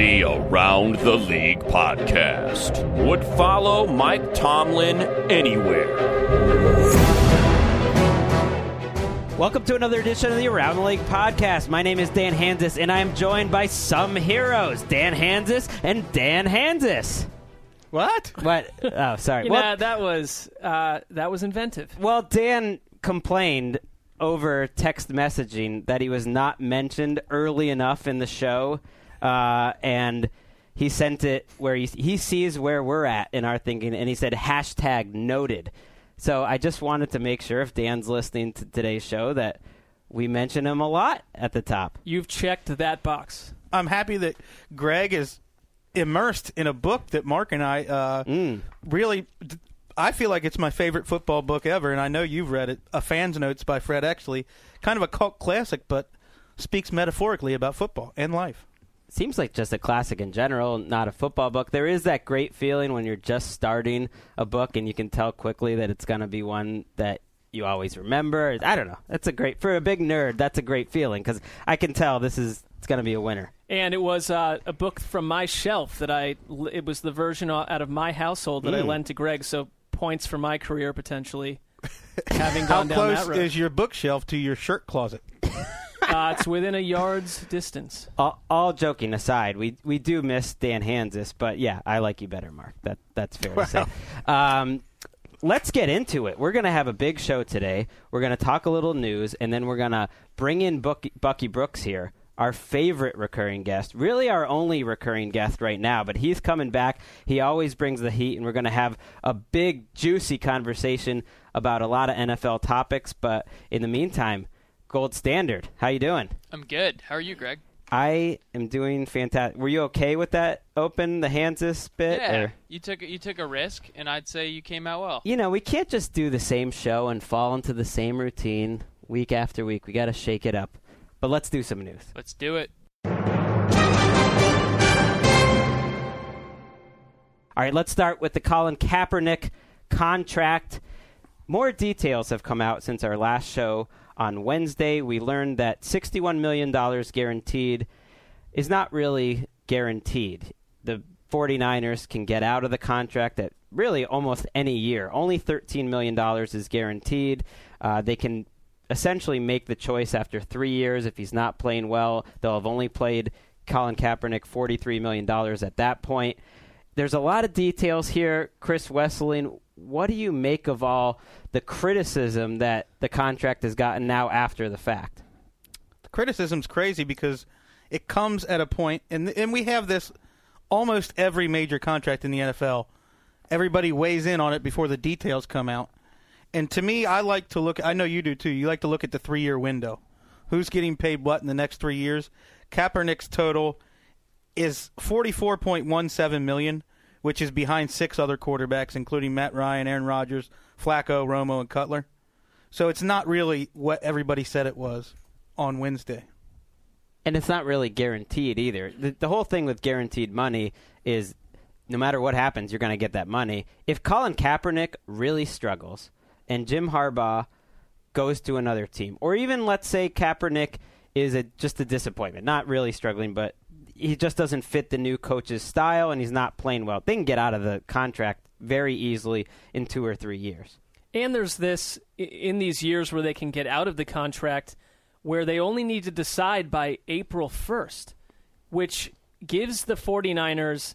The Around the League podcast would follow Mike Tomlin anywhere. Welcome to another edition of the Around the League podcast. My name is Dan Hanzus, and I am joined by some heroes, Dan Hanzus and Dan Hanzus. What? What? Oh, sorry. You well, know, that was uh, that was inventive. well, Dan complained over text messaging that he was not mentioned early enough in the show, uh, and he sent it where he, he sees where we're at in our thinking, and he said hashtag noted. So I just wanted to make sure if Dan's listening to today's show that we mention him a lot at the top. You've checked that box. I'm happy that Gregg is immersed in a book that Marc and I uh, Mm. really. I feel like it's my favorite football book ever, and I know you've read it. A Fan's Notes by Fred Exley, kind of a cult classic, but speaks metaphorically about football and life. Seems like just a classic in general, not a football book. There is that great feeling when you're just starting a book and you can tell quickly that it's going to be one that you always remember. I don't know. That's a great for a big nerd. That's a great feeling because I can tell this is it's going to be a winner. And it was uh, a book from my shelf that I. It was the version out of my household that I Mm. lent to Gregg. So points for my career potentially. Having How gone down close that road, is your bookshelf to your shirt closet? Uh, it's within a yard's distance. All, all joking aside, we we do miss Dan Hanzus, but yeah, I like you better, Marc. That that's fair to say. Um, let's get into it. We're going to have a big show today. We're going to talk a little news, and then we're going to bring in Bucky, Bucky Brooks here, our favorite recurring guest, really our only recurring guest right now, but he's coming back. He always brings the heat, and we're going to have a big, juicy conversation about a lot of NFL topics. But in the meantime, Gold Standard, how you doing? I'm good. How are you, Gregg? I am doing fantastic. Were you okay with that open the Hanzus bit? yeah, or- you took you took a risk, and I'd say you came out well. you know, we can't just do the same show and fall into the same routine week after week. We got to shake it up. But let's do some news. Let's do it. All right, let's start with the Colin Kaepernick contract. More details have come out since our last show on Wednesday. We learned that $61 million guaranteed is not really guaranteed. The 49ers can get out of the contract at really almost any year. Only $13 million is guaranteed. Uh, they can essentially make the choice after three years. If he's not playing well, they'll have only played Colin Kaepernick $43 million at that point. There's a lot of details here. Chris Wesseling, what do you make of all the criticism that the contract has gotten now after the fact? The criticism's crazy because it comes at a point, and and we have this almost every major contract in the NFL. Everybody weighs in on it before the details come out. And to me, I like to look. I know you do too. You like to look at the three-year window. who's getting paid what in the next three years. Kaepernick's total is forty-four point one seven million, which is behind six other quarterbacks, including Matt Ryan, Aaron Rodgers, Flacco, Romo, and Cutler. So it's not really what everybody said it was on Wednesday. And it's not really guaranteed either. The, the whole thing with guaranteed money is no matter what happens, you're going to get that money. If Colin Kaepernick really struggles and Jim Harbaugh goes to another team, or even let's say Kaepernick is a, just a disappointment, not really struggling, but he just doesn't fit the new coach's style and he's not playing well, they can get out of the contract very easily in two or three years. And there's this in these years where they can get out of the contract where they only need to decide by April 1st, which gives the 49ers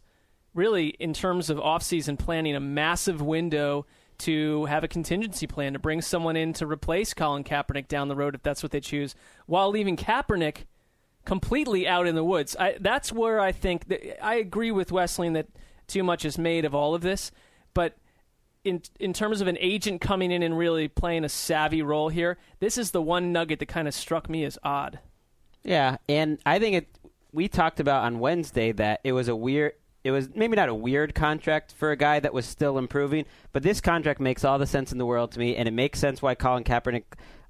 really in terms of offseason planning a massive window to have a contingency plan to bring someone in to replace Colin Kaepernick down the road if that's what they choose, while leaving Kaepernick completely out in the woods. I, that's where I think that, I agree with Wesseling that too much is made of all of this, but in in terms of an agent coming in and really playing a savvy role here, this is the one nugget that kind of struck me as odd. Yeah, and I think it. We talked about on Wednesday that it was a weird. It was maybe not a weird contract for a guy that was still improving, but this contract makes all the sense in the world to me, and it makes sense why Colin Kaepernick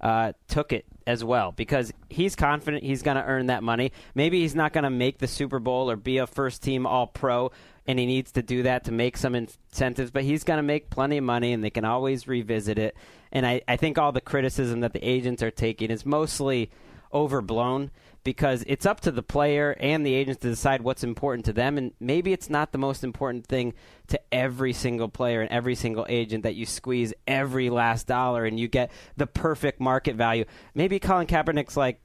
uh, took it as well because he's confident he's going to earn that money. Maybe he's not going to make the Super Bowl or be a first team All Pro, and he needs to do that to make some incentives, but he's going to make plenty of money, and they can always revisit it. And I, I think all the criticism that the agents are taking is mostly overblown because it's up to the player and the agents to decide what's important to them. And maybe it's not the most important thing to every single player and every single agent that you squeeze every last dollar and you get the perfect market value. Maybe Colin Kaepernick's like,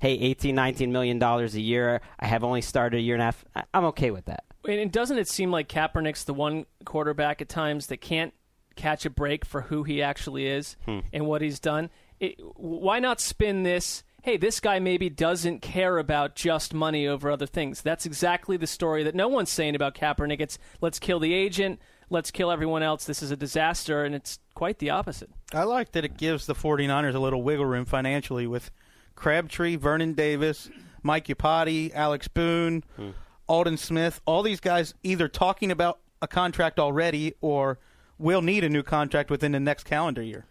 hey, 18, 19 million dollars a year. I have only started a year and a half. I'm okay with that. And doesn't it seem like Kaepernick's the one quarterback at times that can't catch a break for who he actually is Hmm. and what he's done? It, why not spin this? Hey, this guy maybe doesn't care about just money over other things. That's exactly the story that no one's saying about Kaepernick. It's let's kill the agent, let's kill everyone else. This is a disaster, and it's quite the opposite. I like that it gives the 49ers a little wiggle room financially with Crabtree, Vernon Davis, Mike Iupati, Alex Boone, hmm. Aldon Smith, all these guys either talking about a contract already or will need a new contract within the next calendar year.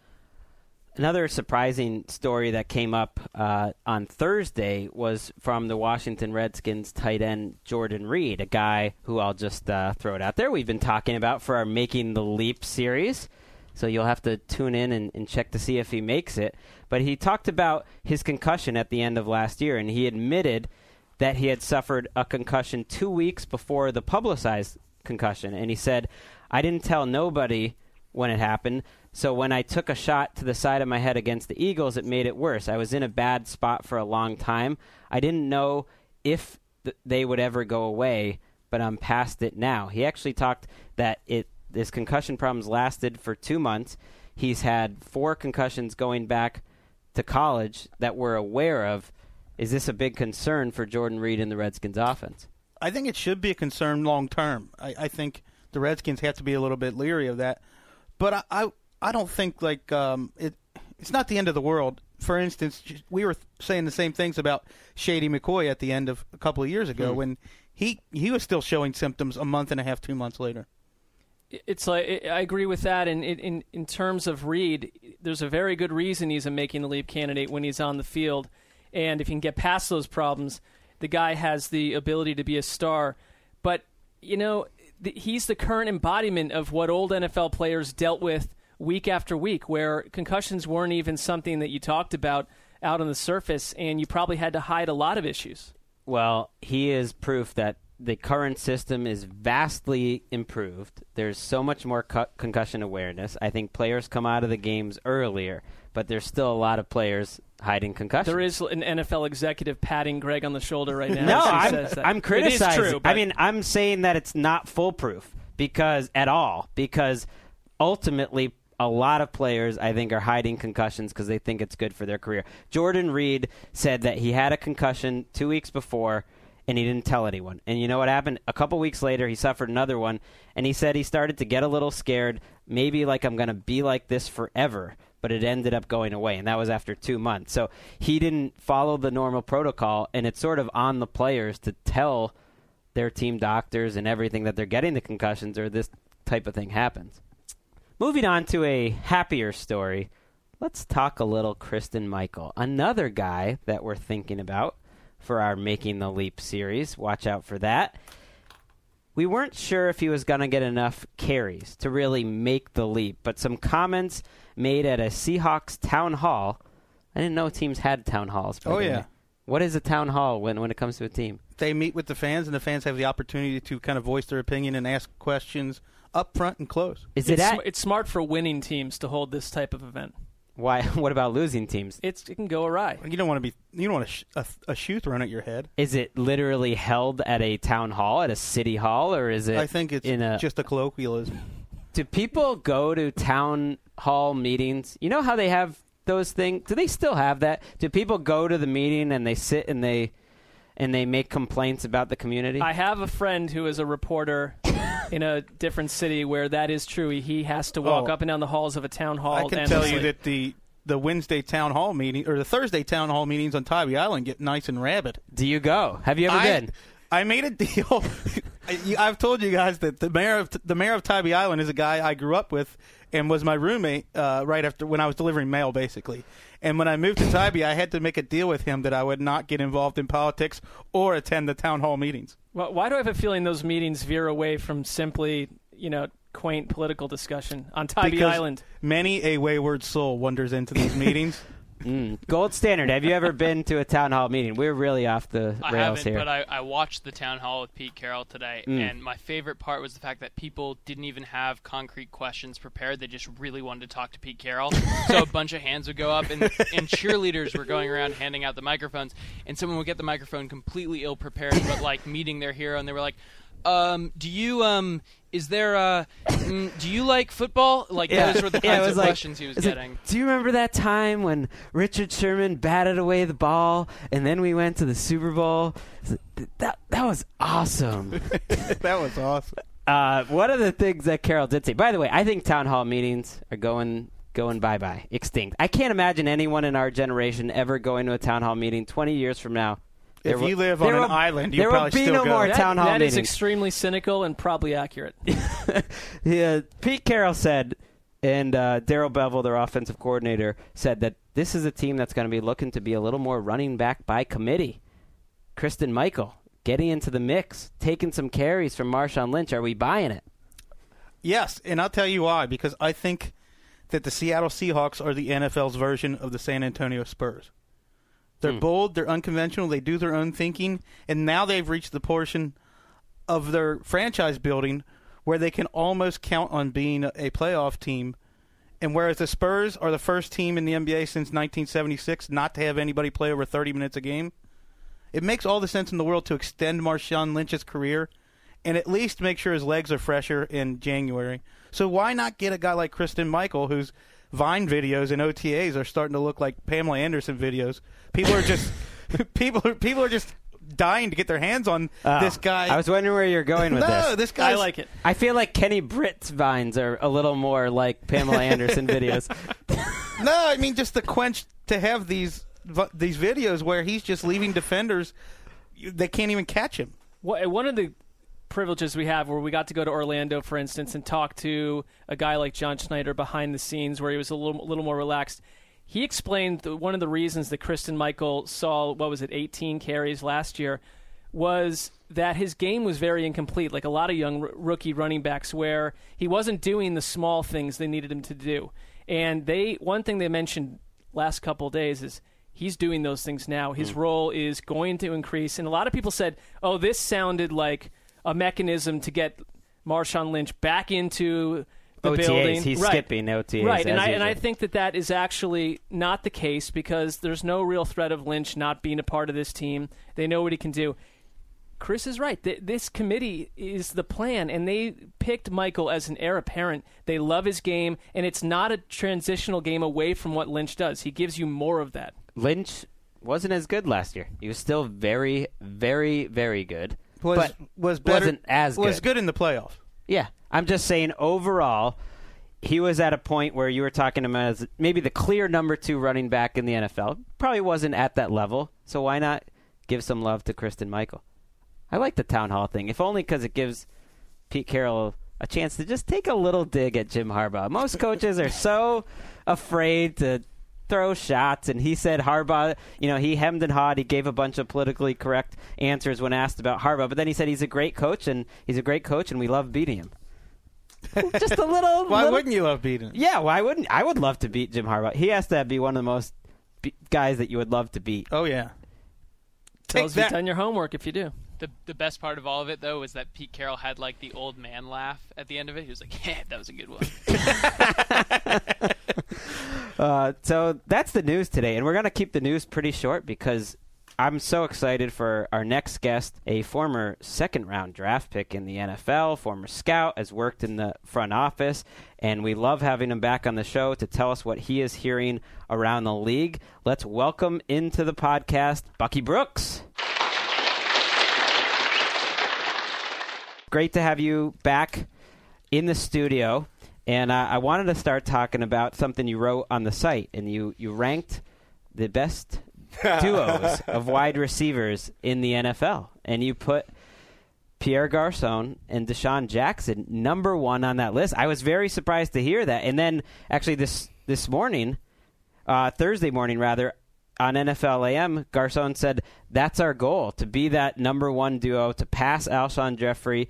Another surprising story that came up uh, on Thursday was from the Washington Redskins tight end Jordan Reed, a guy who I'll just uh, throw it out there. We've been talking about for our Making the Leap series. So you'll have to tune in and, and check to see if he makes it. But he talked about his concussion at the end of last year, and he admitted that he had suffered a concussion two weeks before the publicized concussion. And he said, I didn't tell nobody when it happened. So when I took a shot to the side of my head against the Eagles, it made it worse. I was in a bad spot for a long time. I didn't know if th- they would ever go away, but I'm past it now. He actually talked that it this concussion problems lasted for two months. He's had four concussions going back to college that we're aware of. Is this a big concern for Jordan Reed and the Redskins offense? I think it should be a concern long term. I, I think the Redskins have to be a little bit leery of that. But I, I, I don't think like um, it. It's not the end of the world. For instance, we were saying the same things about Shady McCoy at the end of a couple of years ago Hmm. when he he was still showing symptoms a month and a half, two months later. It's like I agree with that, and in, in in terms of Reed, there's a very good reason he's a making the leap candidate when he's on the field, and if he can get past those problems, the guy has the ability to be a star. But you know, th- he's the current embodiment of what old NFL players dealt with week after week, where concussions weren't even something that you talked about out on the surface, and you probably had to hide a lot of issues. Well, he is proof that the current system is vastly improved. There's so much more cu- concussion awareness. I think players come out of the games earlier, but there's still a lot of players hiding concussions. There is an NFL executive patting Gregg on the shoulder right now. No, I'm. I'm criticizing. true, I mean, I'm saying that it's not foolproof because at all because ultimately a lot of players I think are hiding concussions because they think it's good for their career. Jordan Reed said that he had a concussion two weeks before, and he didn't tell anyone. And you know what happened? A couple weeks later, he suffered another one, and he said he started to get a little scared, maybe like I'm going to be like this forever. But it ended up going away, and that was after two months. So he didn't follow the normal protocol, and it's sort of on the players to tell their team doctors and everything that they're getting the concussions or this type of thing happens. Moving on to a happier story, let's talk a little Christine Michael, another guy that we're thinking about for our Making the Leap series. Watch out for that. We weren't sure if he was going to get enough carries to really make the leap, but some comments made at a Seahawks town hall. I didn't know teams had town halls. Oh, yeah. What is a town hall when, when it comes to a team? They meet with the fans, and the fans have the opportunity to kind of voice their opinion and ask questions up front and close. Is it it's, at sm- it's smart for winning teams to hold this type of event. why? What about losing teams? It's it can go awry. You don't want to be. You don't want a, sh- a, a shoe thrown at your head. Is it literally held at a town hall, at a city hall, or is it? I think it's in a. just a colloquialism. do people go to town hall meetings? You know how they have those things? Do they still have that? Do people go to the meeting and they sit and they and they make complaints about the community? I have a friend who is a reporter in a different city where that is true. He- He has to walk Oh. up and down the halls of a town hall. I can tell you that the the Wednesday town hall meeting or the Thursday town hall meetings on Tybee Island get nice and rabid. do you go? Have you ever I, been? I made a deal. I- I've told you guys that the mayor of the mayor of Tybee Island is a guy I grew up with and was my roommate uh, right after when I was delivering mail, basically. And when I moved to Tybee, I had to make a deal with him that I would not get involved in politics or attend the town hall meetings. Well, why do I have a feeling those meetings veer away from simply, you know, quaint political discussion on Tybee because Island? many a wayward soul wanders into these meetings. Mm. Gold standard. Have you ever been to a town hall meeting? We're really off the I rails haven't, here. but I, I watched the town hall with Pete Carroll today, Mm. and my favorite part was the fact that people didn't even have concrete questions prepared. They just really wanted to talk to Pete Carroll. so a bunch of hands would go up, and, and cheerleaders were going around handing out the microphones, and someone would get the microphone completely ill prepared, but like meeting their hero, and they were like, um, do you um, is there uh, mm, do you like football? Like those were the kinds Yeah, it was of like- questions he was it's like, getting. Do you remember that time when Richard Sherman batted away the ball, and then we went to the Super Bowl? Like, That that was awesome. that was awesome. uh, one of the things that Carroll did say. By the way, I think town hall meetings are going going bye bye, extinct. I can't imagine anyone in our generation ever going to a town hall meeting twenty years from now. If There you live there on an will- island, you there will probably be still no go. more That- town hall that is meetings. extremely cynical and probably accurate. yeah, Pete Carroll said, and uh, Darrell Bevell, their offensive coordinator, said that this is a team that's going to be looking to be a little more running back by committee. Christine Michael getting into the mix, taking some carries from Marshawn Lynch. Are we buying it? Yes, and I'll tell you why. Because I think that the Seattle Seahawks are the NFL's version of the San Antonio Spurs. They're Hmm. bold, they're unconventional, they do their own thinking, and now they've reached the portion of their franchise building where they can almost count on being a playoff team. And whereas the Spurs are the first team in the NBA since 1976 not to have anybody play over 30 minutes a game, it makes all the sense in the world to extend Marshawn Lynch's career and at least make sure his legs are fresher in January. So why not get a guy like Christine Michael, whose Vine videos and OTAs are starting to look like Pamela Anderson videos? People are just people are people are just dying to get their hands on Oh, this guy. I was wondering where you're going with no, this. this guy. I like it. I feel like Kenny Britt's vines are a little more like Pamela Anderson videos. No, I mean just the quench to have these these videos where he's just leaving defenders. They can't even catch him. Wha- One of the privileges we have where we got to go to Orlando, for instance, and talk to a guy like John Schneider behind the scenes where he was a little, little more relaxed. He explained that one of the reasons that Christine Michael saw, what was it, 18 carries last year, was that his game was very incomplete, like a lot of young r- rookie running backs, where he wasn't doing the small things they needed him to do. And they, one thing they mentioned last couple days is he's doing those things now. His hmm. role is going to increase. And a lot of people said, oh, this sounded like a mechanism to get Marshawn Lynch back into the OTAs, building. he's right. skipping OTAs Right, and I, and I think that that is actually not the case because there's no real threat of Lynch not being a part of this team. They know what he can do. Chris is right. Th- This committee is the plan, and they picked Michael as an heir apparent. They love his game, and it's not a transitional game away from what Lynch does. He gives you more of that. Lynch wasn't as good last year. He was still very, very, very good. Was but was better, wasn't as was good. good in the playoffs. Yeah, I'm just saying overall, he was at a point where you were talking him as maybe the clear number two running back in the NFL. Probably wasn't at that level, so why not give some love to Christine Michael? I like the town hall thing, if only because it gives Pete Carroll a chance to just take a little dig at Jim Harbaugh. Most coaches are so afraid to throw shots, and he said Harbaugh, you know, he hemmed and hawed. He gave a bunch of politically correct answers when asked about Harbaugh, but then he said he's a great coach, and he's a great coach, and we love beating him. just a little. Why little- wouldn't you love beating? him? Yeah, why wouldn't I? Would love to beat Jim Harbaugh. He has to be one of the most be- guys that you would love to beat. Oh yeah. Tells Take you've done your homework if you do. The the best part of all of it though was that Pete Carroll had like the old man laugh at the end of it. He was like, "Yeah, that was a good one." Uh, so that's the news today, and we're going to keep the news pretty short because I'm so excited for our next guest, a former second round draft pick in the NFL, former scout, has worked in the front office, and we love having him back on the show to tell us what he is hearing around the league. Let's welcome into the podcast Bucky Brooks. Great to have you back in the studio. And uh, I wanted to start talking about something you wrote on the site, and you, you ranked the best duos of wide receivers in the NFL, and you put Pierre Garcon and DeSean Jackson number one on that list. I was very surprised to hear that, and then actually this this morning, uh, Thursday morning rather, on NFL AM, Garcon said that's our goal to be that number one duo to pass Alshon Jeffery.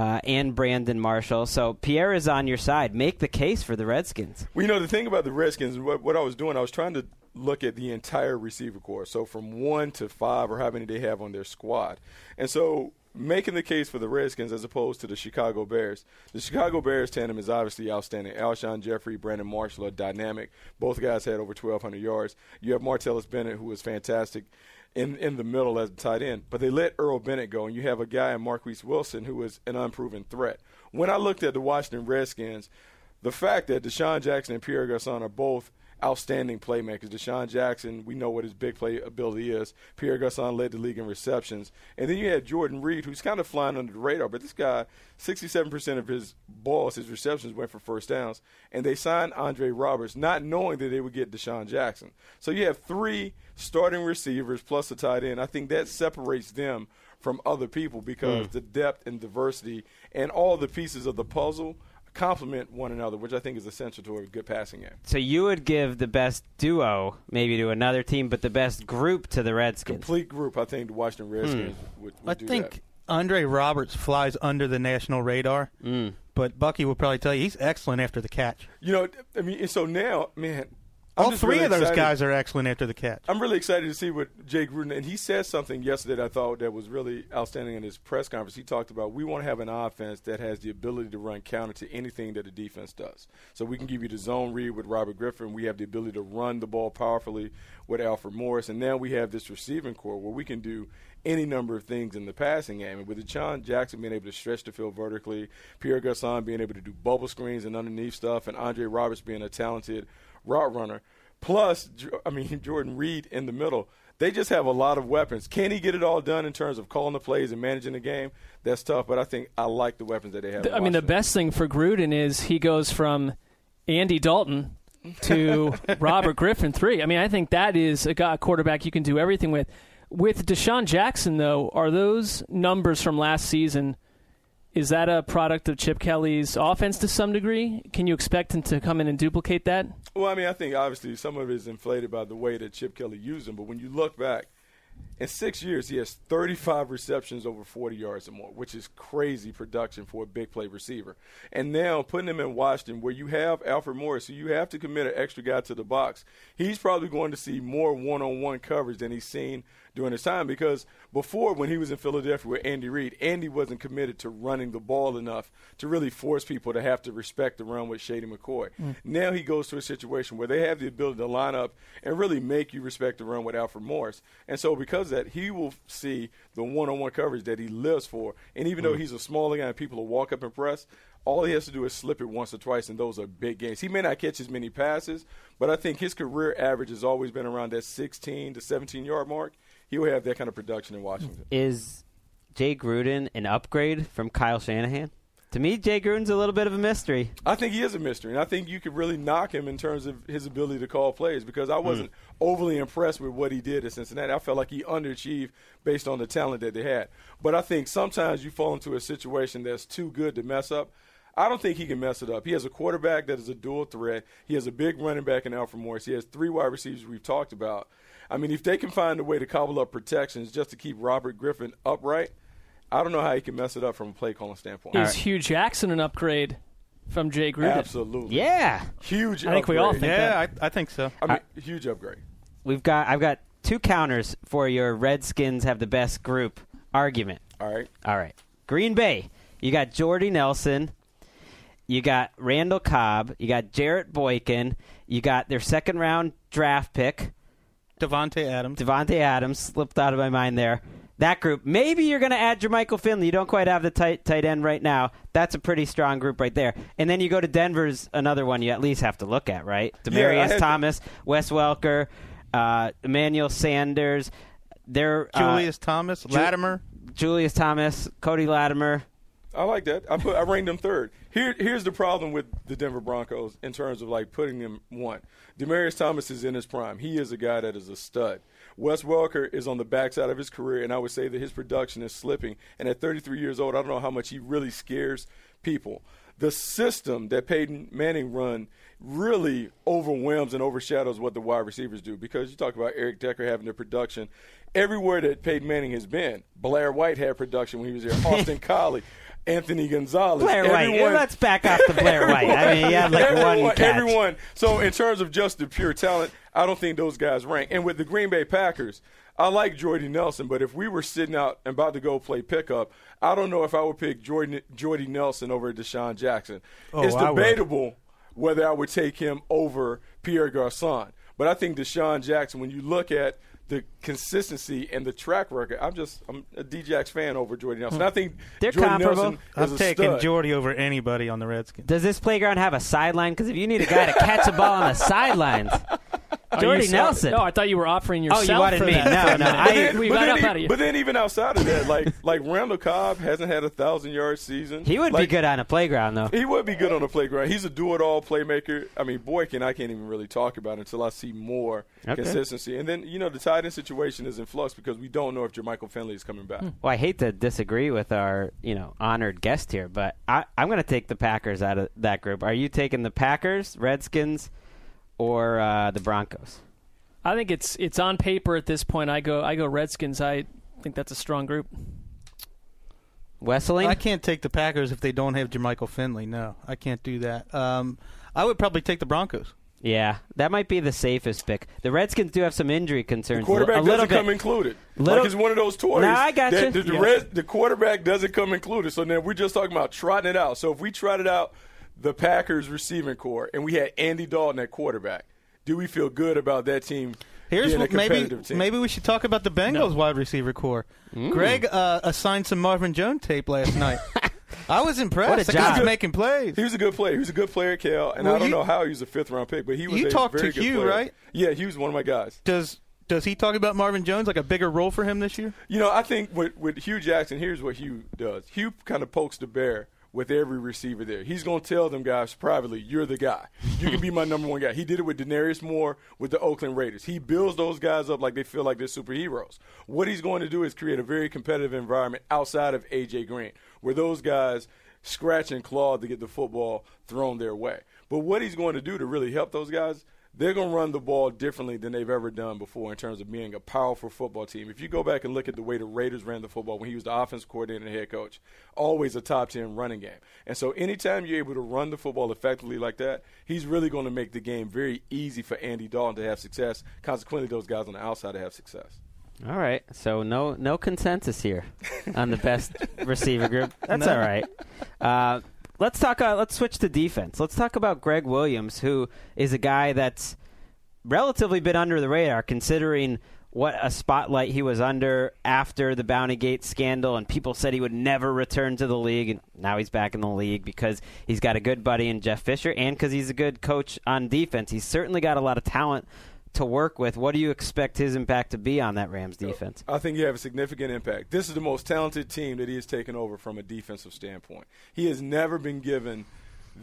Uh, and Brandon Marshall. So Pierre is on your side. Make the case for the Redskins. Well, you know, the thing about the Redskins, what, what I was doing, I was trying to look at the entire receiver corps. So from one to five, or how many they have on their squad. And so making the case for the Redskins as opposed to the Chicago Bears. The Chicago Bears tandem is obviously outstanding. Alshon Jeffery, Brandon Marshall are dynamic. Both guys had over 1,200 yards. You have Martellus Bennett, who was fantastic in in the middle as a tight end. But they let Earl Bennett go, and you have a guy in Marquess Wilson who is an unproven threat. When I looked at the Washington Redskins, the fact that DeSean Jackson and Pierre Garcon are both outstanding playmakers. DeSean Jackson, we know what his big play ability is. Pierre Garcon led the league in receptions. And then you had Jordan Reed, who's kind of flying under the radar, but this guy, 67% of his balls, his receptions went for first downs. And they signed Andre Roberts, not knowing that they would get DeSean Jackson. So you have three starting receivers plus a tight end. I think that separates them from other people because hmm. the depth and diversity and all the pieces of the puzzle complement one another, which I think is essential to a good passing game. So you would give the best duo maybe to another team, but the best group to the Redskins. Complete group, I think the Washington Redskins would, would I do think that. Andre Roberts flies under the national radar, Mm. but Bucky will probably tell you he's excellent after the catch. You know, I mean, and so now, man, I'm All three really of those excited. guys are excellent after the catch. I'm really excited to see what Jake Gruden and he said something yesterday that I thought that was really outstanding in his press conference. He talked about we want to have an offense that has the ability to run counter to anything that the defense does. So we can give you the zone read with Robert Griffin. We have the ability to run the ball powerfully with Alfred Morris, and now we have this receiving corps where we can do any number of things in the passing game. And with John Jackson being able to stretch the field vertically, Pierre Garcon being able to do bubble screens and underneath stuff, and Andre Roberts being a talented route runner, plus, I mean, Jordan Reed in the middle. They just have a lot of weapons. Can he get it all done in terms of calling the plays and managing the game? That's tough, but I think I like the weapons that they have. I mean, the best thing for Gruden is he goes from Andy Dalton to Robert Griffin three. I mean, I think that is a guy, a quarterback you can do everything with. With DeSean Jackson, though, are those numbers from last season? Is that a product of Chip Kelly's offense to some degree? Can you expect him to come in and duplicate that? Well, I mean, I think obviously some of it is inflated by the way that Chip Kelly used him, but when you look back, in six years, he has 35 receptions over 40 yards or more, which is crazy production for a big play receiver. And now putting him in Washington, where you have Alfred Morris, so you have to commit an extra guy to the box, he's probably going to see more one on one coverage than he's seen during his time because before, when he was in Philadelphia with Andy Reid, Andy wasn't committed to running the ball enough to really force people to have to respect the run with Shady McCoy. Mm. Now he goes to a situation where they have the ability to line up and really make you respect the run with Alfred Morris. And so because of that, he will see the one-on-one coverage that he lives for. And even though mm. he's a smaller guy and people will walk up and press, All he has to do is slip it once or twice, and those are big games. He may not catch as many passes, but I think his career average has always been around that 16 to 17 yard mark. He will have that kind of production in Washington. Is Jay Gruden an upgrade from Kyle Shanahan? To me, Jay Gruden's a little bit of a mystery. I think he is a mystery, and I think you could really knock him in terms of his ability to call plays because I hmm. wasn't overly impressed with what he did at Cincinnati. I felt like he underachieved based on the talent that they had. But I think sometimes you fall into a situation that's too good to mess up. I don't think he can mess it up. He has a quarterback that is a dual threat. He has a big running back in Alfred Morris. He has three wide receivers we've talked about. I mean, if they can find a way to cobble up protections just to keep Robert Griffin upright, I don't know how he can mess it up from a play calling standpoint. Is Hue Jackson an upgrade from Jay Gruden? Absolutely. Yeah, Huge I think we all upgrade. think Yeah, I, I think so. I mean, uh, huge upgrade. we've got. I've got two counters for your Redskins have the best group argument. All right. All right, Green Bay. You got Jordy Nelson. You got Randall Cobb. You got Jarrett Boykin. You got their second round draft pick. Davante Adams. Davante Adams slipped out of my mind there. That group. Maybe you're going to add your Michael Finley. You don't quite have the tight tight end right now. That's a pretty strong group right there. And then you go to Denver's another one you at least have to look at, right? Yeah, Demaryius had- Thomas, Wes Welker, uh, Emmanuel Sanders. They're uh, Julius Thomas. Latimer. Julius Thomas, Cody Latimer. I like that. I put I ranked them third. Here here's the problem with the Denver Broncos in terms of like putting them one. Demaryius Thomas is in his prime. He is a guy that is a stud. Wes Welker is on the backside of his career, and I would say that his production is slipping. And at 33 years old, I don't know how much he really scares people. The system that Peyton Manning run really overwhelms and overshadows what the wide receivers do because you talk about Eric Decker having the production. Everywhere that Peyton Manning has been, Blair White had production when he was there. Austin Collie, Anthony Gonzalez. Blair White. everyone- Let's back off the Blair White. I mean, he had like everyone, one catch. Everyone. So in terms of just the pure talent, I don't think those guys rank. And with the Green Bay Packers, I like Jordy Nelson, but if we were sitting out and about to go play pickup, I don't know if I would pick Jordy, Jordy Nelson over DeSean Jackson. Oh, it's I debatable whether I would take him over Pierre Garcon. But I think DeSean Jackson, when you look at the consistency and the track record, I'm just I'm a DJax fan over Jordy Nelson. Hmm. I think They're Jordy comparable. Nelson is I'm taking stud. Jordy over anybody on the Redskins. Does this playground have a sideline? Because if you need a guy to catch a ball on the sidelines, Jordy Nelson. No, I thought you were offering yourself. Oh, you yourself. wanted me. that. No, no, But I- then we but got then, up out of you. but then even outside of that, like like Randall Cobb hasn't had a thousand yard season. he would be good on a playground, though. He would be good on a playground. He's a do it all playmaker. I mean, Boykin, I can't even really talk about until I see more Okay. consistency. And then you know the tight end situation is in flux because we don't know if Jermichael Finley is coming back. Well, I hate to disagree with our, you know, honored guest here, but I, I'm going to take the Packers out of that group. Are you taking the Packers, Redskins, or uh, the Broncos? I think it's it's on paper at this point. I go I go Redskins. I think that's a strong group. Wesseling? I can't take the Packers if they don't have Jermichael Finley. No, I can't do that. Um, I would probably take the Broncos. Yeah, that might be the safest pick. The Redskins do have some injury concerns. Quarterback a doesn't bit. come included. Little- like it's one of those toys. No, I got that you. The, the, Yeah. red- the quarterback doesn't come included. So then we're just talking about trotting it out. So if we trotted out the Packers receiving corps and we had Andy Dalton at quarterback, do we feel good about that team Here's being a what maybe team? maybe we should talk about the Bengals wide receiver corps. Gregg uh, assigned some Marvin Jones tape last night. I was impressed. What a the guy's job. making plays. He was a good player. He was a good player, Cal, and Well, I don't you- know how he was a fifth round pick, but he was a good player. you a talked very to good Hue, player. right? Yeah, he was one of my guys. Does does he talk about Marvin Jones like a bigger role for him this year? You know, I think with, with Hue Jackson, here's what Hue does. Hue kind of pokes the bear with every receiver there. He's going to tell them guys privately, you're the guy. You can be my number one guy. He did it with Denarius Moore with the Oakland Raiders. He builds those guys up like they feel like they're superheroes. What he's going to do is create a very competitive environment outside of A.J. Green, where those guys scratch and claw to get the football thrown their way. But what he's going to do to really help those guys they're going to run the ball differently than they've ever done before in terms of being a powerful football team. If you go back and look at the way the Raiders ran the football when he was the offense coordinator and head coach, always a top 10 running game. And so anytime you're able to run the football effectively like that, he's really going to make the game very easy for Andy Dalton to have success. Consequently, those guys on the outside to have success. All right, so no no consensus here on the best receiver group. That's all right. Uh, let's talk. Uh, let's switch to defense. Let's talk about Gregg Williams, who is a guy that's relatively been under the radar, considering what a spotlight he was under after the Bounty Gate scandal, and people said he would never return to the league, and now he's back in the league because he's got a good buddy in Jeff Fisher, and because he's a good coach on defense. He's certainly got a lot of talent to work with. What do you expect his impact to be on that Rams uh, defense? I think you have a significant impact. This is the most talented team that he has taken over from a defensive standpoint. He has never been given –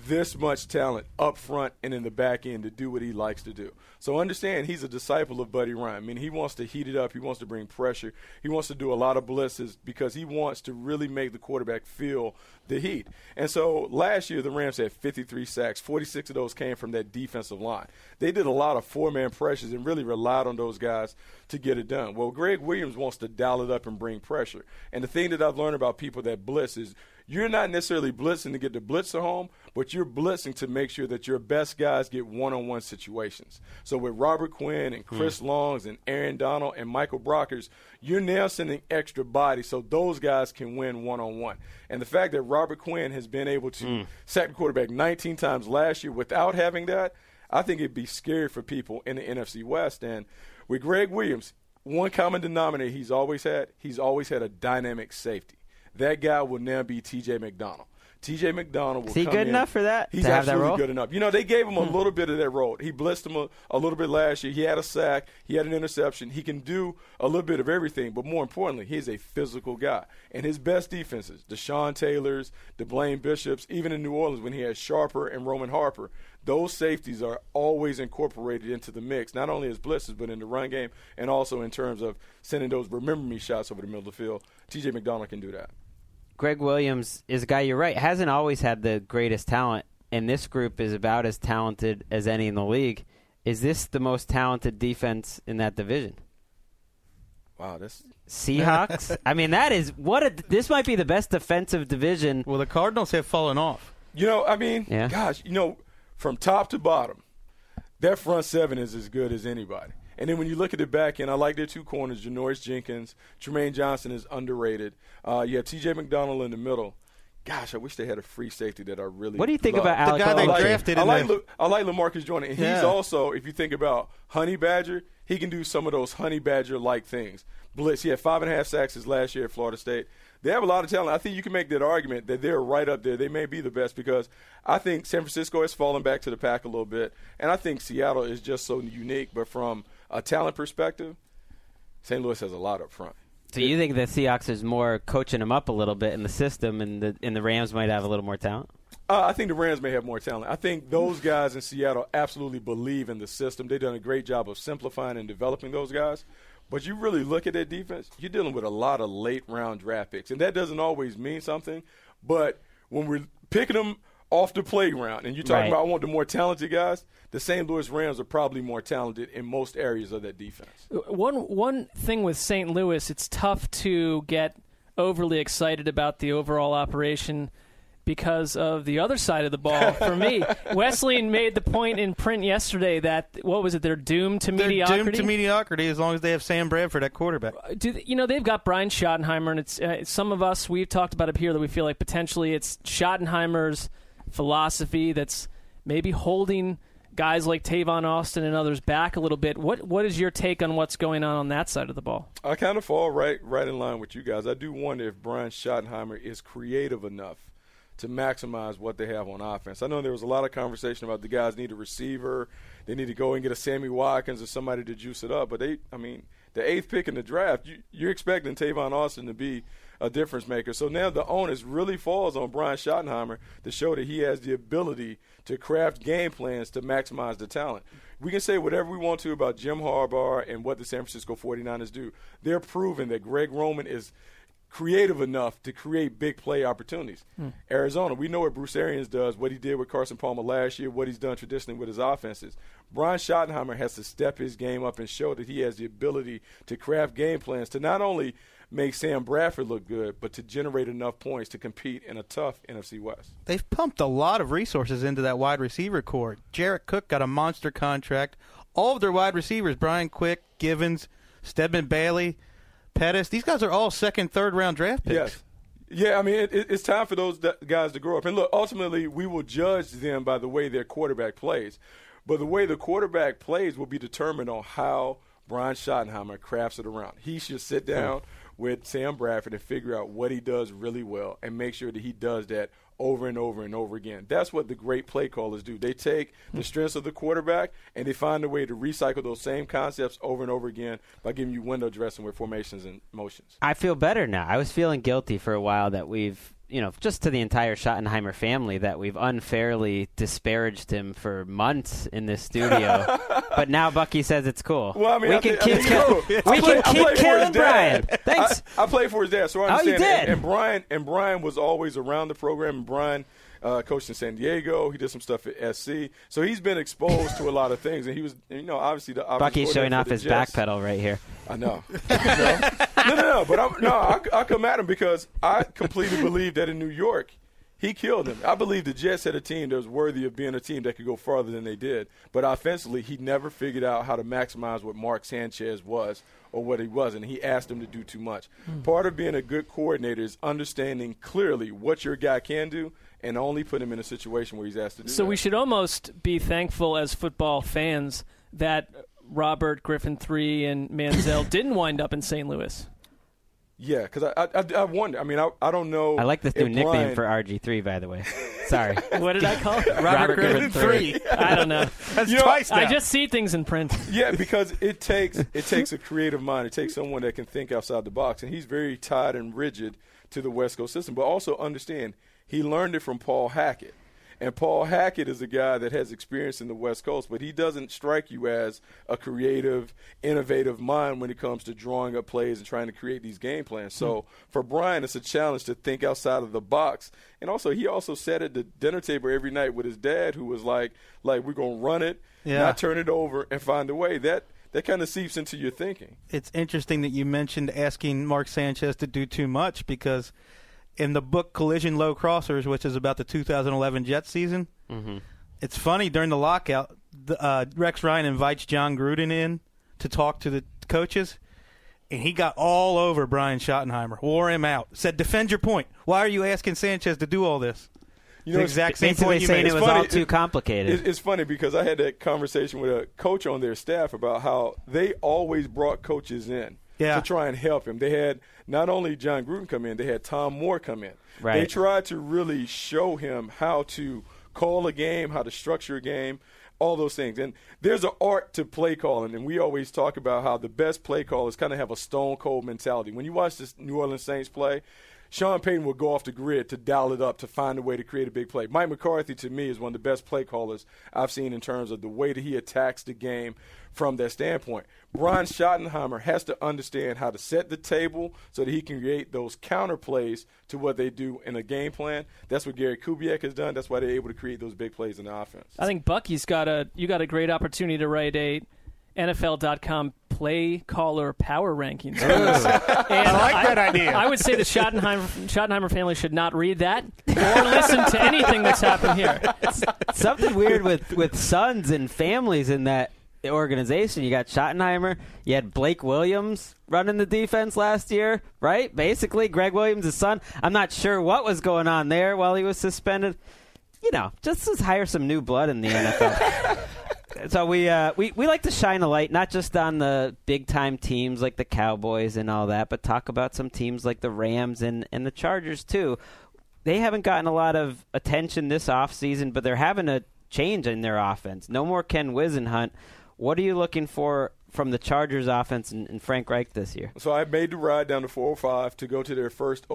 this much talent up front and in the back end to do what he likes to do. So understand he's a disciple of Buddy Ryan. I mean, he wants to heat it up. He wants to bring pressure. He wants to do a lot of blitzes because he wants to really make the quarterback feel the heat. And so last year the Rams had 53 sacks. 46 of those came from that defensive line. They did a lot of four-man pressures and really relied on those guys to get it done. Well, Gregg Williams wants to dial it up and bring pressure. And the thing that I've learned about people that blitz is – you're not necessarily blitzing to get the blitzer home, but you're blitzing to make sure that your best guys get one-on-one situations. So with Robert Quinn and Chris mm. Longs and Aaron Donald and Michael Brockers, you're now sending extra bodies so those guys can win one-on-one. And the fact that Robert Quinn has been able to mm. sack the quarterback 19 times last year without having that, I think it'd be scary for people in the NFC West. And with Gregg Williams, one common denominator he's always had, he's always had a dynamic safety. That guy will now be T.J. McDonald. T.J. McDonald will. Is he good in. enough for that? He's absolutely good enough. You know, they gave him a hmm. little bit of that role. He blitzed him a, a, little bit last year. He had a sack. He had an interception. He can do a little bit of everything. But more importantly, he's a physical guy. And his best defenses, Deshaun Taylor's, the Blaine Bishops, even in New Orleans when he had Sharper and Roman Harper, those safeties are always incorporated into the mix, not only as blitzes, but in the run game, and also in terms of sending those remember me shots over the middle of the field. T.J. McDonald can do that. Gregg Williams is a guy you're right hasn't always had the greatest talent, and this group is about as talented as any in the league. Is this the most talented defense in that division? Wow, this Seahawks. I mean, that is what a, this might be the best defensive division. Well, the Cardinals have fallen off. You know, I mean, yeah. gosh, you know, from top to bottom, their front seven is as good as anybody. And then when you look at the back end, I like their two corners, Janoris Jenkins. Trumaine Johnson is underrated. Uh, you have T.J. McDonald in the middle. Gosh, I wish they had a free safety that I really. What do you think love. about Alec? The guy they drafted. I like, I like Lamarcus Joyner. And yeah. he's also, if you think about Honey Badger, he can do some of those Honey Badger like things. Blitz. He had five and a half sacks his last year at Florida State. They have a lot of talent. I think you can make that argument that they're right up there. They may be the best because I think San Francisco has fallen back to the pack a little bit, and I think Seattle is just so unique. But from a talent perspective, St. Louis has a lot up front. So you think the Seahawks is more coaching them up a little bit in the system, and the and the Rams might have a little more talent? Uh, I think the Rams may have more talent. I think those guys in Seattle absolutely believe in the system. They've done a great job of simplifying and developing those guys. But you really look at their defense, you're dealing with a lot of late round draft picks. And that doesn't always mean something. But when we're picking them off the playground and you're talking right. about I want the more talented guys, the St. Louis Rams are probably more talented in most areas of that defense. One one thing with St. Louis, it's tough to get overly excited about the overall operation because of the other side of the ball for me. Wesseling made the point in print yesterday that what was it? They're doomed to they're mediocrity. Doomed to mediocrity as long as they have Sam Bradford at quarterback. Uh, do, you know they've got Brian Schottenheimer, and it's uh, some of us we've talked about up here that we feel like potentially it's Schottenheimer's philosophy that's maybe holding guys like Tavon Austin and others back a little bit. What what is your take on what's going on on that side of the ball? I kind of fall right right in line with you guys. I do wonder if Brian Schottenheimer is creative enough to maximize what they have on offense. I know there was a lot of conversation about the guys need a receiver, they need to go and get a Sammy Watkins or somebody to juice it up. But they, I mean, the eighth pick in the draft, you, you're expecting Tavon Austin to be a difference maker. So now the onus really falls on Brian Schottenheimer to show that he has the ability to craft game plans to maximize the talent. We can say whatever we want to about Jim Harbaugh and what the San Francisco 49ers do. They're proving that Greg Roman is creative enough to create big play opportunities. Hmm. Arizona, we know what Bruce Arians does, what he did with Carson Palmer last year, what he's done traditionally with his offenses. Brian Schottenheimer has to step his game up and show that he has the ability to craft game plans to not only – make Sam Bradford look good, but to generate enough points to compete in a tough NFC West. They've pumped a lot of resources into that wide receiver corps. Jared Cook got a monster contract. All of their wide receivers, Brian Quick, Givens, Stedman Bailey, Pettis, these guys are all second, third round draft picks. Yes. Yeah, I mean, it, it's time for those guys to grow up. And look, ultimately, we will judge them by the way their quarterback plays. But the way the quarterback plays will be determined on how Brian Schottenheimer crafts it around. He should sit hmm. down with Sam Bradford and figure out what he does really well and make sure that he does that over and over and over again. That's what the great play callers do. They take the hmm. strengths of the quarterback and they find a way to recycle those same concepts over and over again by giving you window dressing with formations and motions. I feel better now. I was feeling guilty for a while that we've, you know, just to the entire Schottenheimer family that we've unfairly disparaged him for months in this studio. but now Bucky says it's cool. Well, I mean, we I can think- I keep, it's we cool. I can keep killing Brian. Thanks. I, I played for his dad, so I understand. Oh, you did? And, and Brian and Brian was always around the program. And Brian uh, coached in San Diego. He did some stuff at SC, so he's been exposed to a lot of things. And he was, you know, obviously the offensive Bucky's showing off his Jets. back pedal right here. I know. no, no, no, no. But I'm, no, I, I come at him because I completely believe that in New York, he killed him. I believe the Jets had a team that was worthy of being a team that could go farther than they did. But offensively, he never figured out how to maximize what Mark Sanchez was or what he wasn't. He asked him to do too much. Part of being a good coordinator is understanding clearly what your guy can do and only put him in a situation where he's asked to do So that. we should almost be thankful as football fans that Robert Griffin III and Manziel didn't wind up in St. Louis. Yeah, because I, I, I, I wonder. I mean, I, I don't know. I like this new if nickname Brian- for RG3, by the way. Sorry. What did I call it? Robert Griffin three. I don't know. That's You know, twice now. I just see things in print. Yeah, because it takes it takes a creative mind. It takes someone that can think outside the box, and he's very tied and rigid to the West Coast system. But also understand he learned it from Paul Hackett, and Paul Hackett is a guy that has experience in the West Coast, but he doesn't strike you as a creative, innovative mind when it comes to drawing up plays and trying to create these game plans. So hmm. for Brian, it's a challenge to think outside of the box, and also he also sat at the dinner table every night with his dad, who was like, like we're gonna run it, Yeah. not turn it over, and find a way. That that kind of seeps into your thinking. it's interesting that you mentioned asking Mark Sanchez to do too much because in the book Collision Low Crossers, which is about the 2011 Jets season, it's funny during the lockout, the, uh, Rex Ryan invites Jon Gruden in to talk to the coaches. And he got all over Brian Schottenheimer, wore him out, said, "Defend your point. Why are you asking Sanchez to do all this?" You the know, exact same Basically point you saying made. it was funny. all too complicated. It, it's funny because I had that conversation with a coach on their staff about how they always brought coaches in Yeah. to try and help him. They had not only Jon Gruden come in, they had Tom Moore come in. They tried to really show him how to call a game, how to structure a game, all those things. And there's an art to play calling, and we always talk about how the best play callers kind of have a stone cold mentality. When you watch this New Orleans Saints play, Sean Payton will go off the grid to dial it up to find a way to create a big play. Mike McCarthy, to me, is one of the best play callers I've seen in terms of the way that he attacks the game from that standpoint. Brian Schottenheimer has to understand how to set the table so that he can create those counter plays to what they do in a game plan. That's what Gary Kubiak has done. That's why they're able to create those big plays in the offense. I think Bucky's got a you got a great opportunity to write a NFL.com play caller power rankings. And I like that idea. I would say the Schottenheimer, Schottenheimer family should not read that or listen to anything that's happened here. Something weird with, with sons and families in that organization. You got Schottenheimer. You had Blake Williams running the defense last year, right? Basically, Gregg Williams' son. I'm not sure what was going on there while he was suspended. You know, just to hire some new blood in the NFL. so we uh, we we like to shine a light not just on the big time teams like the Cowboys and all that, but talk about some teams like the Rams and and the Chargers too. They haven't gotten a lot of attention this offseason, but they're having a change in their offense. No more Ken Whisenhunt. What are you looking for from the Chargers offense and, and Frank Reich this year? So I made the ride down to 405 to go to their first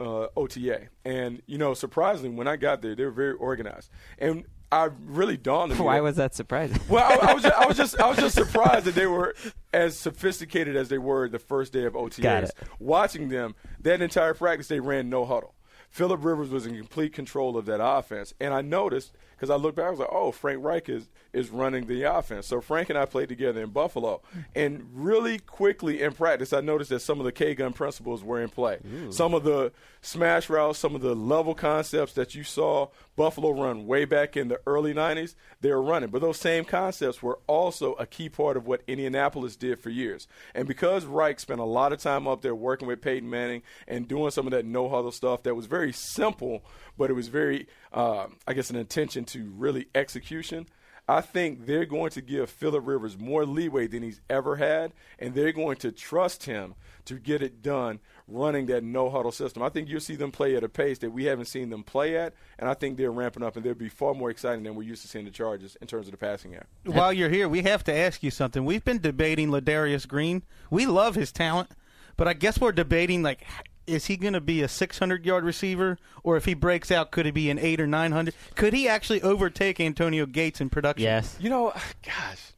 uh, OTA, and you know, surprisingly, when I got there, they were very organized, and I really dawned on me. Why that- was that surprising? Well, I, I was just, I was just I was just surprised that they were as sophisticated as they were the first day of OTAs. Got it. Watching them, that entire practice, they ran no huddle. Philip Rivers was in complete control of that offense, and I noticed because I looked back, I was like, "Oh, Frank Reich is is running the offense." So Frank and I played together in Buffalo, and really quickly in practice, I noticed that some of the K gun principles were in play. Some of the smash routes, some of the level concepts that you saw Buffalo run way back in the early '90s, they were running. But those same concepts were also a key part of what Indianapolis did for years. And because Reich spent a lot of time up there working with Peyton Manning and doing some of that no huddle stuff that was very simple, but it was very, uh, I guess, an intention to really execution. I think they're going to give Philip Rivers more leeway than he's ever had, and they're going to trust him to get it done running that no huddle system. I think you'll see them play at a pace that we haven't seen them play at, and I think they're ramping up, and they'll be far more exciting than we're used to seeing the Chargers in terms of the passing game. While you're here, we have to ask you something. We've been debating Ladarius Green. We love his talent, but I guess we're debating like is he going to be a 600 yard receiver or if he breaks out could he be an 8 or 900 could he actually overtake antonio gates in production Yes. You know, gosh,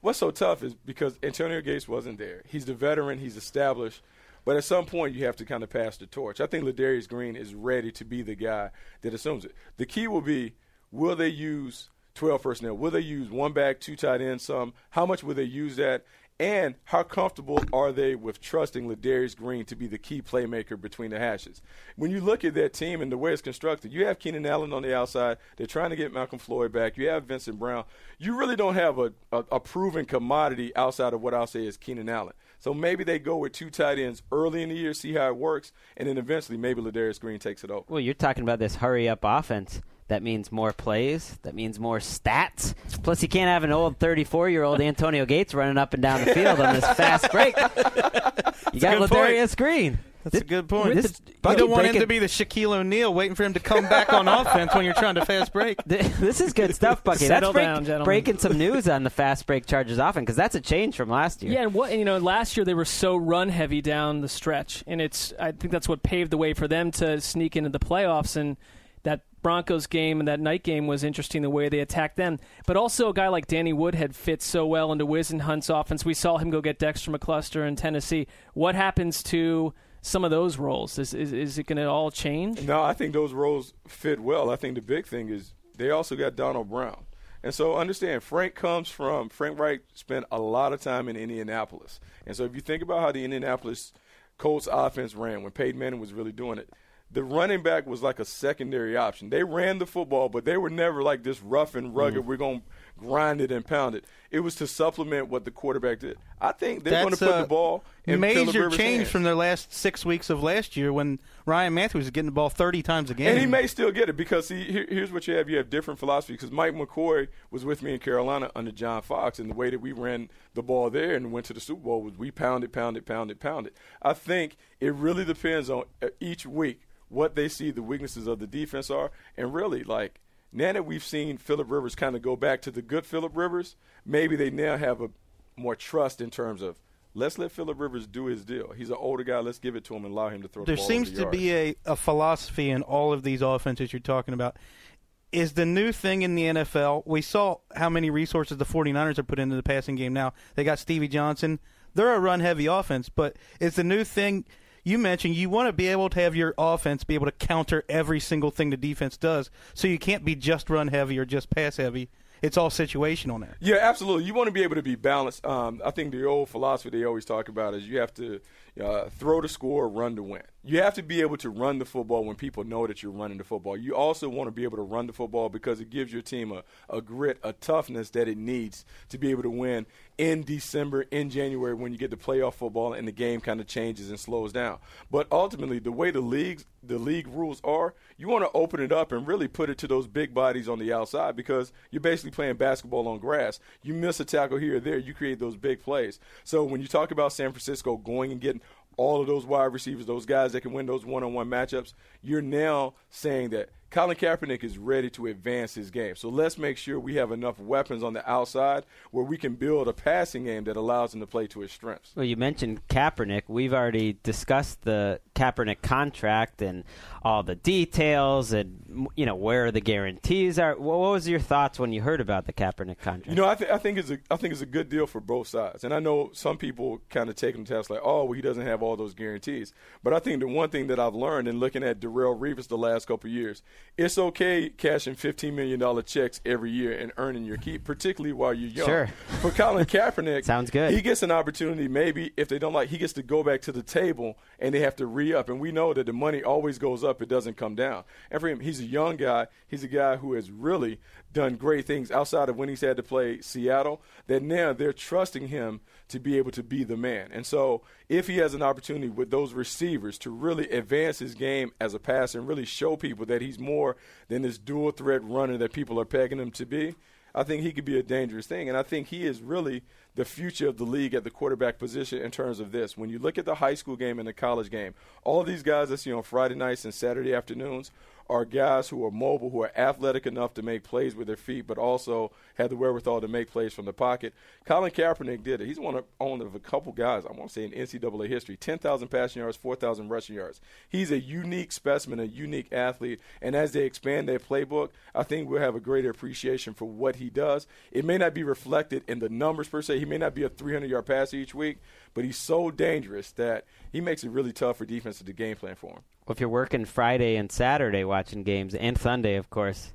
what's so tough is because Antonio Gates wasn't there. He's the veteran, he's established, but at some point you have to kind of pass the torch. I think Ladarius Green is ready to be the guy that assumes it. The key will be will they use 12 personnel? Will they use one back, two tight ends, some? How much will they use that? And how comfortable are they with trusting Ladarius Green to be the key playmaker between the hashes? When you look at that team and the way it's constructed, you have Keenan Allen on the outside. They're trying to get Malcolm Floyd back. You have Vincent Brown. You really don't have a, a, a proven commodity outside of what I'll say is Keenan Allen. So maybe they go with two tight ends early in the year, see how it works, and then eventually maybe Ladarius Green takes it over. Well, you're talking about this hurry up offense. That means more plays. That means more stats. Plus, you can't have an old 34 year old Antonio Gates running up and down the field on this fast break. You got a good point. Ladarius Green. that's a good point This- you don't want him to be the Shaquille O'Neal waiting for him to come back on offense when you're trying to fast break. This is good stuff, Bucky. Settle that's break- down, gentlemen. breaking some news on the fast break charges offense because that's a change from last year. Yeah, and what and, you know, last year they were so run heavy down the stretch, and it's I think that's what paved the way for them to sneak into the playoffs. And that Broncos game and that night game was interesting the way they attacked them. But also a guy like Danny Woodhead fits so well into Whisenhunt's offense. We saw him go get Dexter McCluster in Tennessee. What happens to some of those roles? Is is, is it going to all change? No, I think those roles fit well. I think the big thing is they also got Donald Brown. And so understand, Frank comes from, Frank Reich spent a lot of time in Indianapolis. And so if you think about how the Indianapolis Colts offense ran when Peyton Manning was really doing it, the running back was like a secondary option. They ran the football, but they were never like this rough and rugged, we're going to grind it and pound it. It was to supplement what the quarterback did. I think they're going to put the ball in major change hands. from their last six weeks of last year when Ryan Mathews was getting the ball 30 times a game. And he may still get it because see, here, here's what you have: you have different philosophy. Because Mike McCoy was with me in Carolina under John Fox, and the way that we ran the ball there and went to the Super Bowl was we pounded, pounded, pounded, pounded. I think it really depends on uh, each week what they see the weaknesses of the defense are, and really like. Now that we've seen Philip Rivers kind of go back to the good Philip Rivers, maybe they now have a more trust in terms of let's let Philip Rivers do his deal. He's an older guy. Let's give it to him and allow him to throw there the ball. seems the to be a, a philosophy in all of these offenses you're talking about. Is the new thing in the NFL, we saw how many resources the 49ers have put into the passing game now. They got Stevie Johnson. They're a run heavy offense, but it's the new thing you mentioned you want to be able to have your offense be able to counter every single thing the defense does. So you can't be just run heavy or just pass heavy. It's all situational now. Yeah, absolutely. You want to be able to be balanced. Um, I think the old philosophy they always talk about is you have to uh, throw to score, run to win. You have to be able to run the football when people know that you're running the football. You also want to be able to run the football because it gives your team a, a grit, a toughness that it needs to be able to win in December, in January, when you get to playoff football and the game kind of changes and slows down. But ultimately, the way the leagues, the league rules are, you want to open it up and really put it to those big bodies on the outside because you're basically playing basketball on grass. You miss a tackle here or there, you create those big plays. So when you talk about San Francisco going and getting all of those wide receivers, those guys that can win those one-on-one matchups, you're now saying that Colin Kaepernick is ready to advance his game. So let's make sure we have enough weapons on the outside where we can build a passing game that allows him to play to his strengths. Well, you mentioned Kaepernick. We've already discussed the Kaepernick contract and all the details and you know where the guarantees are. What was your thoughts when you heard about the Kaepernick contract? You know, I, th- I think it's a I think it's a good deal for both sides, and I know some people kind of take him to task like, oh, well, he doesn't have all those guarantees. But I think the one thing that I've learned in looking at Darrelle Revis the last couple of years, it's okay cashing fifteen million dollar checks every year and earning your keep, particularly while you're young. Sure. For Colin Kaepernick, Sounds good. He gets an opportunity, maybe if they don't like, he gets to go back to the table and they have to re up. And we know that the money always goes up; it doesn't come down. And for him, he's a young guy. He's a guy who has really done great things outside of when he's had to play Seattle. That now they're trusting him to be able to be the man. And so, if he has an opportunity with those receivers to really advance his game as a passer and really show people that he's more than this dual threat runner that people are pegging him to be, I think he could be a dangerous thing. And I think he is really the future of the league at the quarterback position in terms of this. When you look at the high school game and the college game, all these guys that see on Friday nights and Saturday afternoons are guys who are mobile, who are athletic enough to make plays with their feet, but also have the wherewithal to make plays from the pocket. Colin Kaepernick did it. He's one of, of a couple guys, I want to say in NCAA history, 10,000 passing yards, 4,000 rushing yards. He's a unique specimen, a unique athlete, and as they expand their playbook, I think we'll have a greater appreciation for what he does. It may not be reflected in the numbers per se. He may not be a 300-yard passer each week, but he's so dangerous that he makes it really tough for defenses to game plan for him. If you're working Friday and Saturday watching games, and Sunday, of course,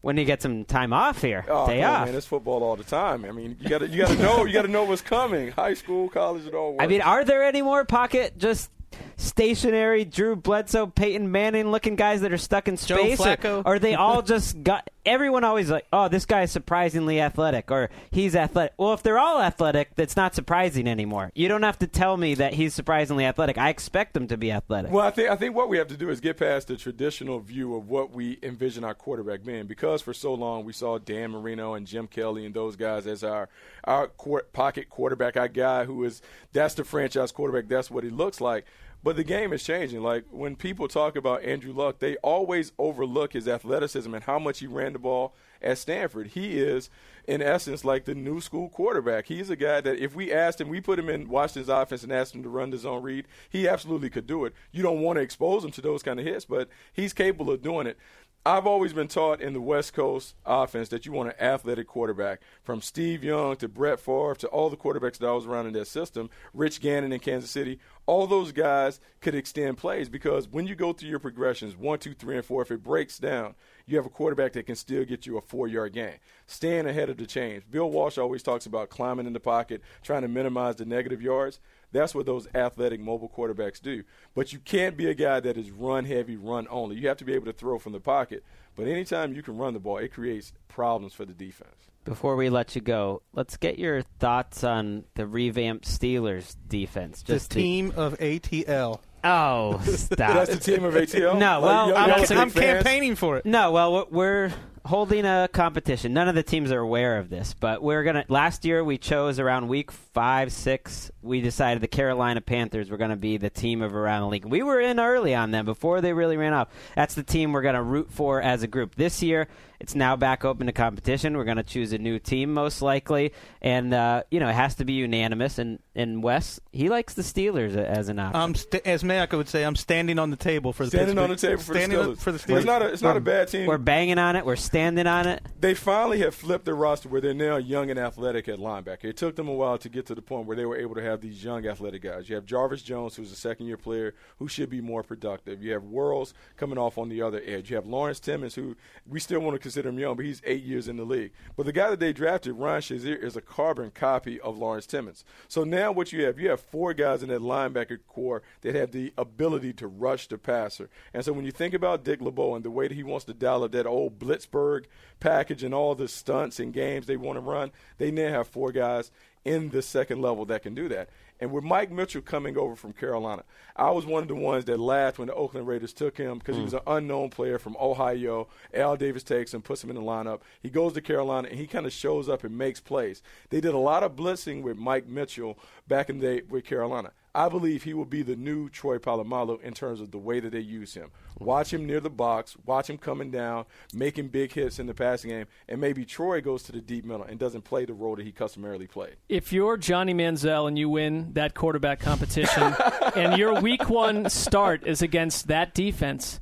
when do you get some time off here? Oh, Day on, off. man! It's football all the time. I mean, you got to you got to know you got to know what's coming. High school, college, it all. Works. I mean, are there any more pocket just stationary Drew Bledsoe, Peyton Manning looking guys that are stuck in space? Or- Flacco? Or, are they all just got everyone always like, oh, this guy is surprisingly athletic or he's athletic. Well, if they're all athletic, that's not surprising anymore. You don't have to tell me that he's surprisingly athletic. I expect them to be athletic. Well, I think I think what we have to do is get past the traditional view of what we envision our quarterback being, because for so long we saw Dan Marino and Jim Kelly and those guys as our our quar- pocket quarterback, our guy who is that's the franchise quarterback. That's what he looks like. But the game is changing. Like when people talk about Andrew Luck, they always overlook his athleticism and how much he ran the ball at Stanford. He is, in essence, like the new school quarterback. He's a guy that if we asked him, we put him in Washington's offense and asked him to run the zone read, he absolutely could do it. You don't want to expose him to those kind of hits, but he's capable of doing it. I've always been taught in the West Coast offense that you want an athletic quarterback. From Steve Young to Brett Favre to all the quarterbacks that I was around in that system, Rich Gannon in Kansas City, all those guys could extend plays because when you go through your progressions, one, two, three, and four, if it breaks down, you have a quarterback that can still get you a four yard gain. Staying ahead of the change. Bill Walsh always talks about climbing in the pocket, trying to minimize the negative yards. That's what those athletic mobile quarterbacks do. But you can't be a guy that is run heavy, run only. You have to be able to throw from the pocket. But anytime you can run the ball, it creates problems for the defense. Before we let you go, let's get your thoughts on the revamped Steelers defense. The Just team of ATL. Oh, stop. That's the team of ATL? No, well, y'all- I'm- y'all I'm, take I'm fans? campaigning for it. No, well, we're- we're holding a competition. None of the teams are aware of this, but we're gonna. Last year, we chose around week five, six. We decided the Carolina Panthers were gonna be the team of around the league. We were in early on them before they really ran off. That's the team we're gonna root for as a group this year. It's now back open to competition. We're gonna choose a new team most likely, and uh, you know it has to be unanimous. And and Wes, he likes the Steelers as an option. I'm st- as Mayock would say, I'm standing on the table for the Standing on the table for the standing Steelers. for the But It's not a, it's not a bad team. we're banging on it. We're standing on it. they finally have flipped their roster where they're now young and athletic at linebacker. It took them a while to get to the point where they were able to have these young athletic guys. You have Jarvis Jones, who's a second year player who should be more productive. You have Worilds coming off on the other edge. You have Lawrence Timmons, who we still want to consider him young, but he's eight years in the league. But the guy that they drafted, Ryan Shazier, is a carbon copy of Lawrence Timmons. So now what you have, you have four guys in that linebacker corps that have the ability to rush the passer. And so when you think about Dick LeBeau and the way that he wants to dial up that old Blitzburgh package and all the stunts and games they want to run, they now have four guys in the second level that can do that. And with Mike Mitchell coming over from Carolina, I was one of the ones that laughed when the Oakland Raiders took him because he was hmm. an unknown player from Ohio. Al Davis takes him, puts him in the lineup. He goes to Carolina and he kind of shows up and makes plays. They did a lot of blitzing with Mike Mitchell back in the day with Carolina. I believe he will be the new Troy Polamalu in terms of the way that they use him. Watch him near the box, watch him coming down, making big hits in the passing game, and maybe Troy goes to the deep middle and doesn't play the role that he customarily played. if you're Johnny Manziel and you win that quarterback competition, and your week one start is against that defense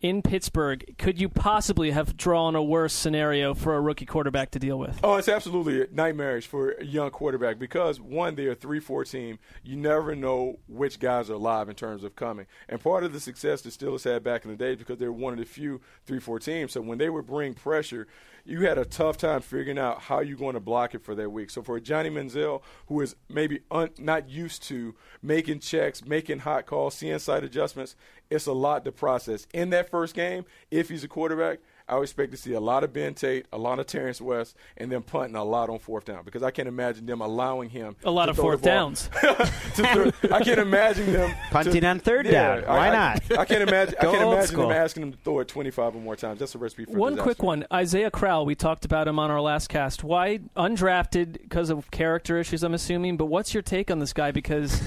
in Pittsburgh, could you possibly have drawn a worse scenario for a rookie quarterback to deal with? Oh, it's absolutely nightmarish for a young quarterback because one, they're a three-four team. You never know which guys are alive in terms of coming. And part of the success the Steelers had back in the day because they were one of the few three-four teams. So when they would bring pressure, you had a tough time figuring out how you're going to block it for that week. So for Johnny Manziel, who is maybe un- not used to making checks, making hot calls, seeing side adjustments, it's a lot to process. In that first game, if he's a quarterback, I would expect to see a lot of Ben Tate, a lot of Terrance West, and then punting a lot on fourth down because I can't imagine them allowing him A lot to of throw fourth downs. Throw- I can't imagine them Punting to- on third Yeah, down. Why I- not? I can't imagine. I Go can't old imagine school. them asking him to throw it 25 or more times. That's a recipe for One disaster. quick one. Isaiah Crowell, we talked about him on our last cast. Why undrafted because of character issues, I'm assuming. But what's your take on this guy? Because,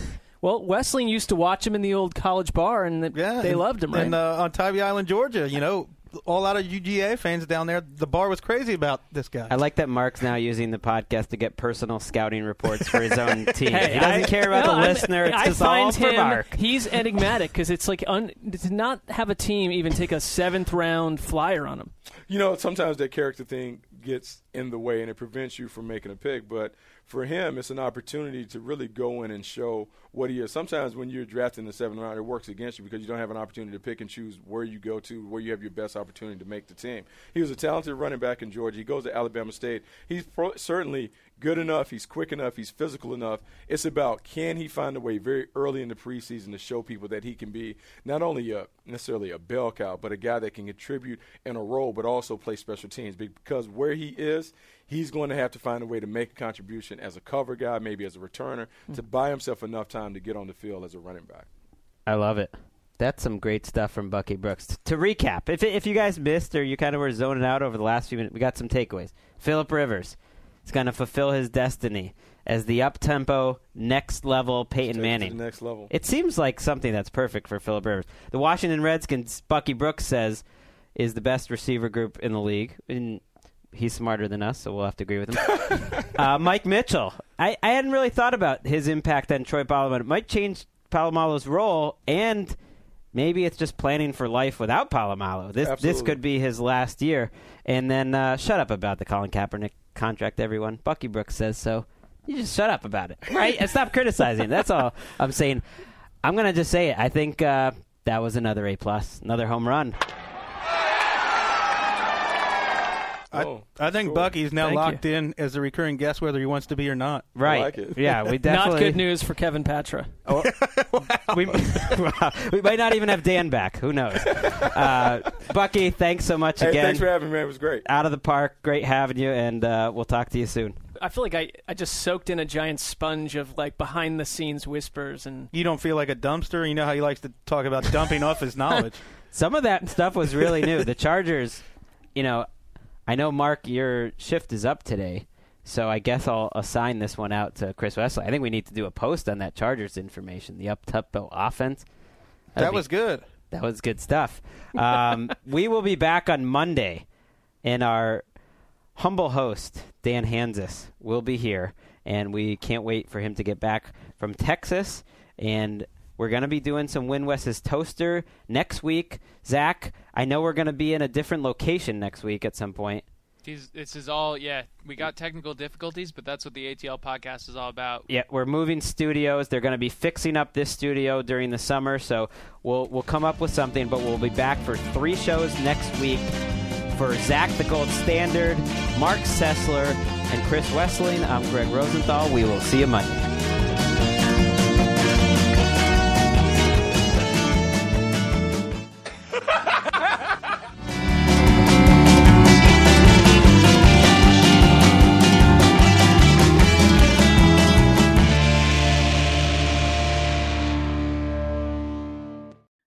well, Wesseling used to watch him in the old college bar, and th- Yeah, they and- loved him, right? And uh, on Tybee Island, Georgia, you know, all out of UGA fans down there. The bar was crazy about this guy. I like that Marc's now using the podcast to get personal scouting reports for his own team. Hey, he doesn't I- care about no, the I'm- listener. It's I just all find for him, Mark. He's enigmatic because it's like un, to not have a team even take a seventh round flyer on him. You know, sometimes that character thing gets in the way and it prevents you from making a pick. But for him, it's an opportunity to really go in and show what he is. Sometimes when you're drafting in the seventh round, it works against you because you don't have an opportunity to pick and choose where you go to, where you have your best opportunity to make the team. He was a talented running back in Georgia. He goes to Alabama State. He's pro- certainly good enough. He's quick enough. He's physical enough. It's about can he find a way very early in the preseason to show people that he can be not only a, necessarily a bell cow, but a guy that can contribute in a role, but also play special teams. Because where he is, he's going to have to find a way to make a contribution as a cover guy, maybe as a returner, to mm. buy himself enough time to get on the field as a running back. I love it. That's some great stuff from Bucky Brooks. T- to recap, if if you guys missed or you kind of were zoning out over the last few minutes, we got some takeaways. Philip Rivers is going to fulfill his destiny as the up tempo, next level Peyton Manning. next level. It seems like something that's perfect for Philip Rivers. The Washington Redskins, Bucky Brooks says, is the best receiver group in the league. And he's smarter than us, so we'll have to agree with him. uh, Mike Mitchell. I, I hadn't really thought about his impact on Troy Polamalu. It might change Polamalu's role, and maybe it's just planning for life without Polamalu. This this could be his last year. And then uh, shut up about the Colin Kaepernick contract, everyone. Bucky Brooks says so. You just shut up about it, right? and stop criticizing. That's all I'm saying. I'm gonna just say it. I think uh, that was another A plus, another home run. I, Oh, I think sure. Bucky's now Thank locked in as a recurring guest, whether he wants to be or not. Right? like it. Yeah, we definitely. Not good news for Kevin Patra. we, we might not even have Dan back. Who knows? Uh, Bucky, thanks so much Hey, again. thanks for having me, man. It was great. Out of the park. Great having you, and uh, we'll talk to you soon. I feel like I, I just soaked in a giant sponge of like behind the scenes whispers and You don't feel like a dumpster. You know how he likes to talk about dumping off his knowledge. Some of that stuff was really new. The Chargers, you know, I know Marc, your shift is up today, so I guess I'll assign this one out to Chris Wesseling. I think we need to do a post on that Chargers information, the up tempo offense. That'd that be- was good. That was good stuff. Um, we will be back on Monday, and our humble host, Dan Hanzus, will be here. And we can't wait for him to get back from Texas. And we're going to be doing some Win West's Toaster next week. Zach, I know we're going to be in a different location next week at some point. These, this is all, yeah. We got technical difficulties, but that's what the ATL podcast is all about. Yeah, we're moving studios. They're going to be fixing up this studio during the summer, so we'll we'll come up with something. But we'll be back for three shows next week. For Zach, the Gold Standard, Marc Sessler, and Chris Wesseling, I'm Gregg Rosenthal. We will see you Monday.